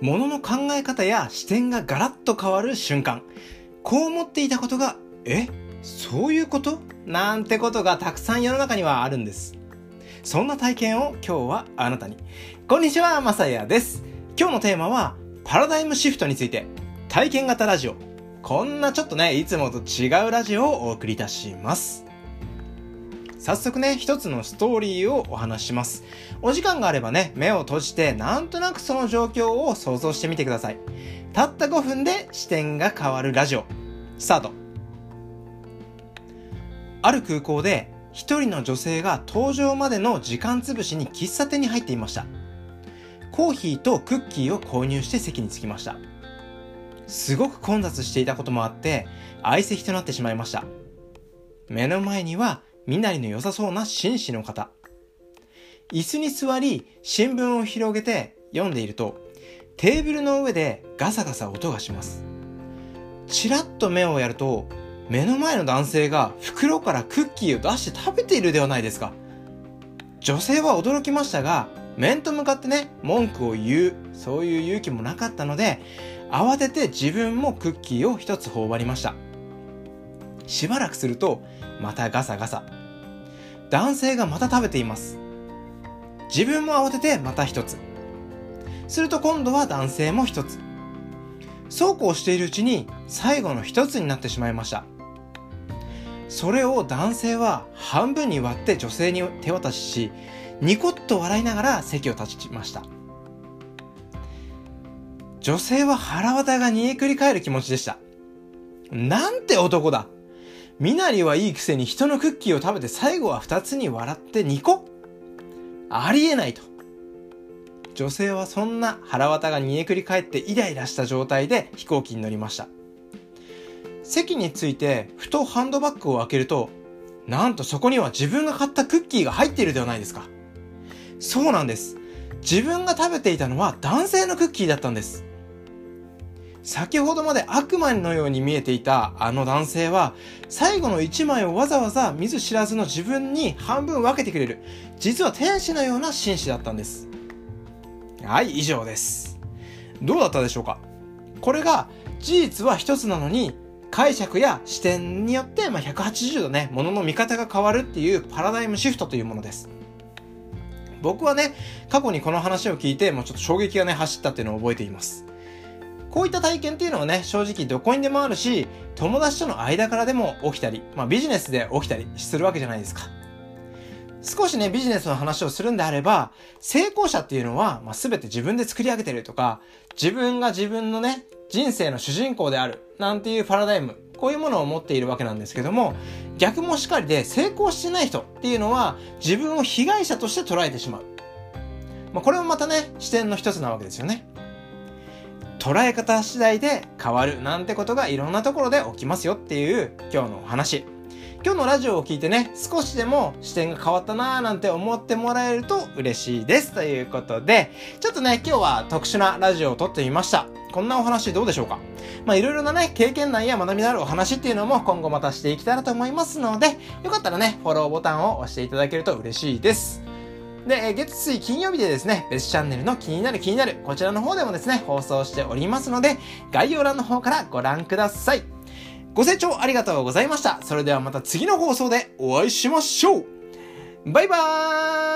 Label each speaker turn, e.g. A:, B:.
A: 物の考え方や視点がガラッと変わる瞬間。こう思っていたことが、えそういうこと？なんてことがたくさん世の中にはあるんです。そんな体験を今日はあなたに。こんにちは、まさやです。今日のテーマは、パラダイムシフトについて、体験型ラジオ。こんなちょっとね、いつもと違うラジオをお送りいたします。早速ね、一つのストーリーをお話します。お時間があればね、目を閉じて、なんとなくその状況を想像してみてください。たった5分で視点が変わるラジオ。スタート。ある空港で、一人の女性が登場までの時間つぶしに喫茶店に入っていました。コーヒーとクッキーを購入して席に着きました。すごく混雑していたこともあって、相席となってしまいました。目の前には身なりの良さそうな紳士の方。椅子に座り、新聞を広げて読んでいると、テーブルの上でガサガサ音がします。ちらっと目をやると、目の前の男性が袋からクッキーを出して食べているではないですか。女性は驚きましたが、面と向かってね、文句を言う、そういう勇気もなかったので、慌てて自分もクッキーを一つ頬張りました。しばらくすると、またガサガサ。男性がまた食べています。自分も慌ててまた一つ。すると今度は男性も一つ。そうこうしているうちに最後の一つになってしまいました。それを男性は半分に割って女性に手渡しし、ニコッと笑いながら席を立ちました。女性は腹渡が煮えくり返る気持ちでした。なんて男だ身なりはいいくせに人のクッキーを食べて最後は二つに笑って2個ありえないと。女性はそんな腹渡が煮えくり返ってイライラした状態で飛行機に乗りました。席についてふとハンドバッグを開けると、なんとそこには自分が買ったクッキーが入っているではないですか。そうなんです。自分が食べていたのは男性のクッキーだったんです。先ほどまで悪魔のように見えていたあの男性は、最後の一枚をわざわざ見ず知らずの自分に半分分けてくれる、実は天使のような紳士だったんです。はい、以上です。どうだったでしょうか？これが事実は一つなのに、解釈や視点によって、まあ、180度ね、物の見方が変わるっていうパラダイムシフトというものです。僕はね、過去にこの話を聞いて、もうちょっと衝撃がね、走ったっていうのを覚えています。こういった体験っていうのはね、正直どこにでもあるし、友達との間からでも起きたり、まあビジネスで起きたりするわけじゃないですか。少しね、ビジネスの話をするんであれば、成功者っていうのは、まあ、全て自分で作り上げてるとか、自分が自分のね、人生の主人公である、なんていうパラダイム、こういうものを持っているわけなんですけども、逆もしかりで成功してない人っていうのは、自分を被害者として捉えてしまう。まあ、これもまたね、視点の一つなわけですよね。捉え方次第で変わるなんてことがいろんなところで起きますよっていう今日のお話。今日のラジオを聞いてね、少しでも視点が変わったなーなんて思ってもらえると嬉しいです。ということで、ちょっとね、今日は特殊なラジオを撮ってみました。こんなお話どうでしょうか？まあいろいろなね、経験談や学びのあるお話っていうのも今後またしていけたらと思いますので、よかったらね、フォローボタンを押していただけると嬉しいです。で、月水金曜日でですね、別チャンネルの気になる気になる、こちらの方でもですね、放送しておりますので、概要欄の方からご覧ください。ご清聴ありがとうございました。それではまた次の放送でお会いしましょうバイバーイ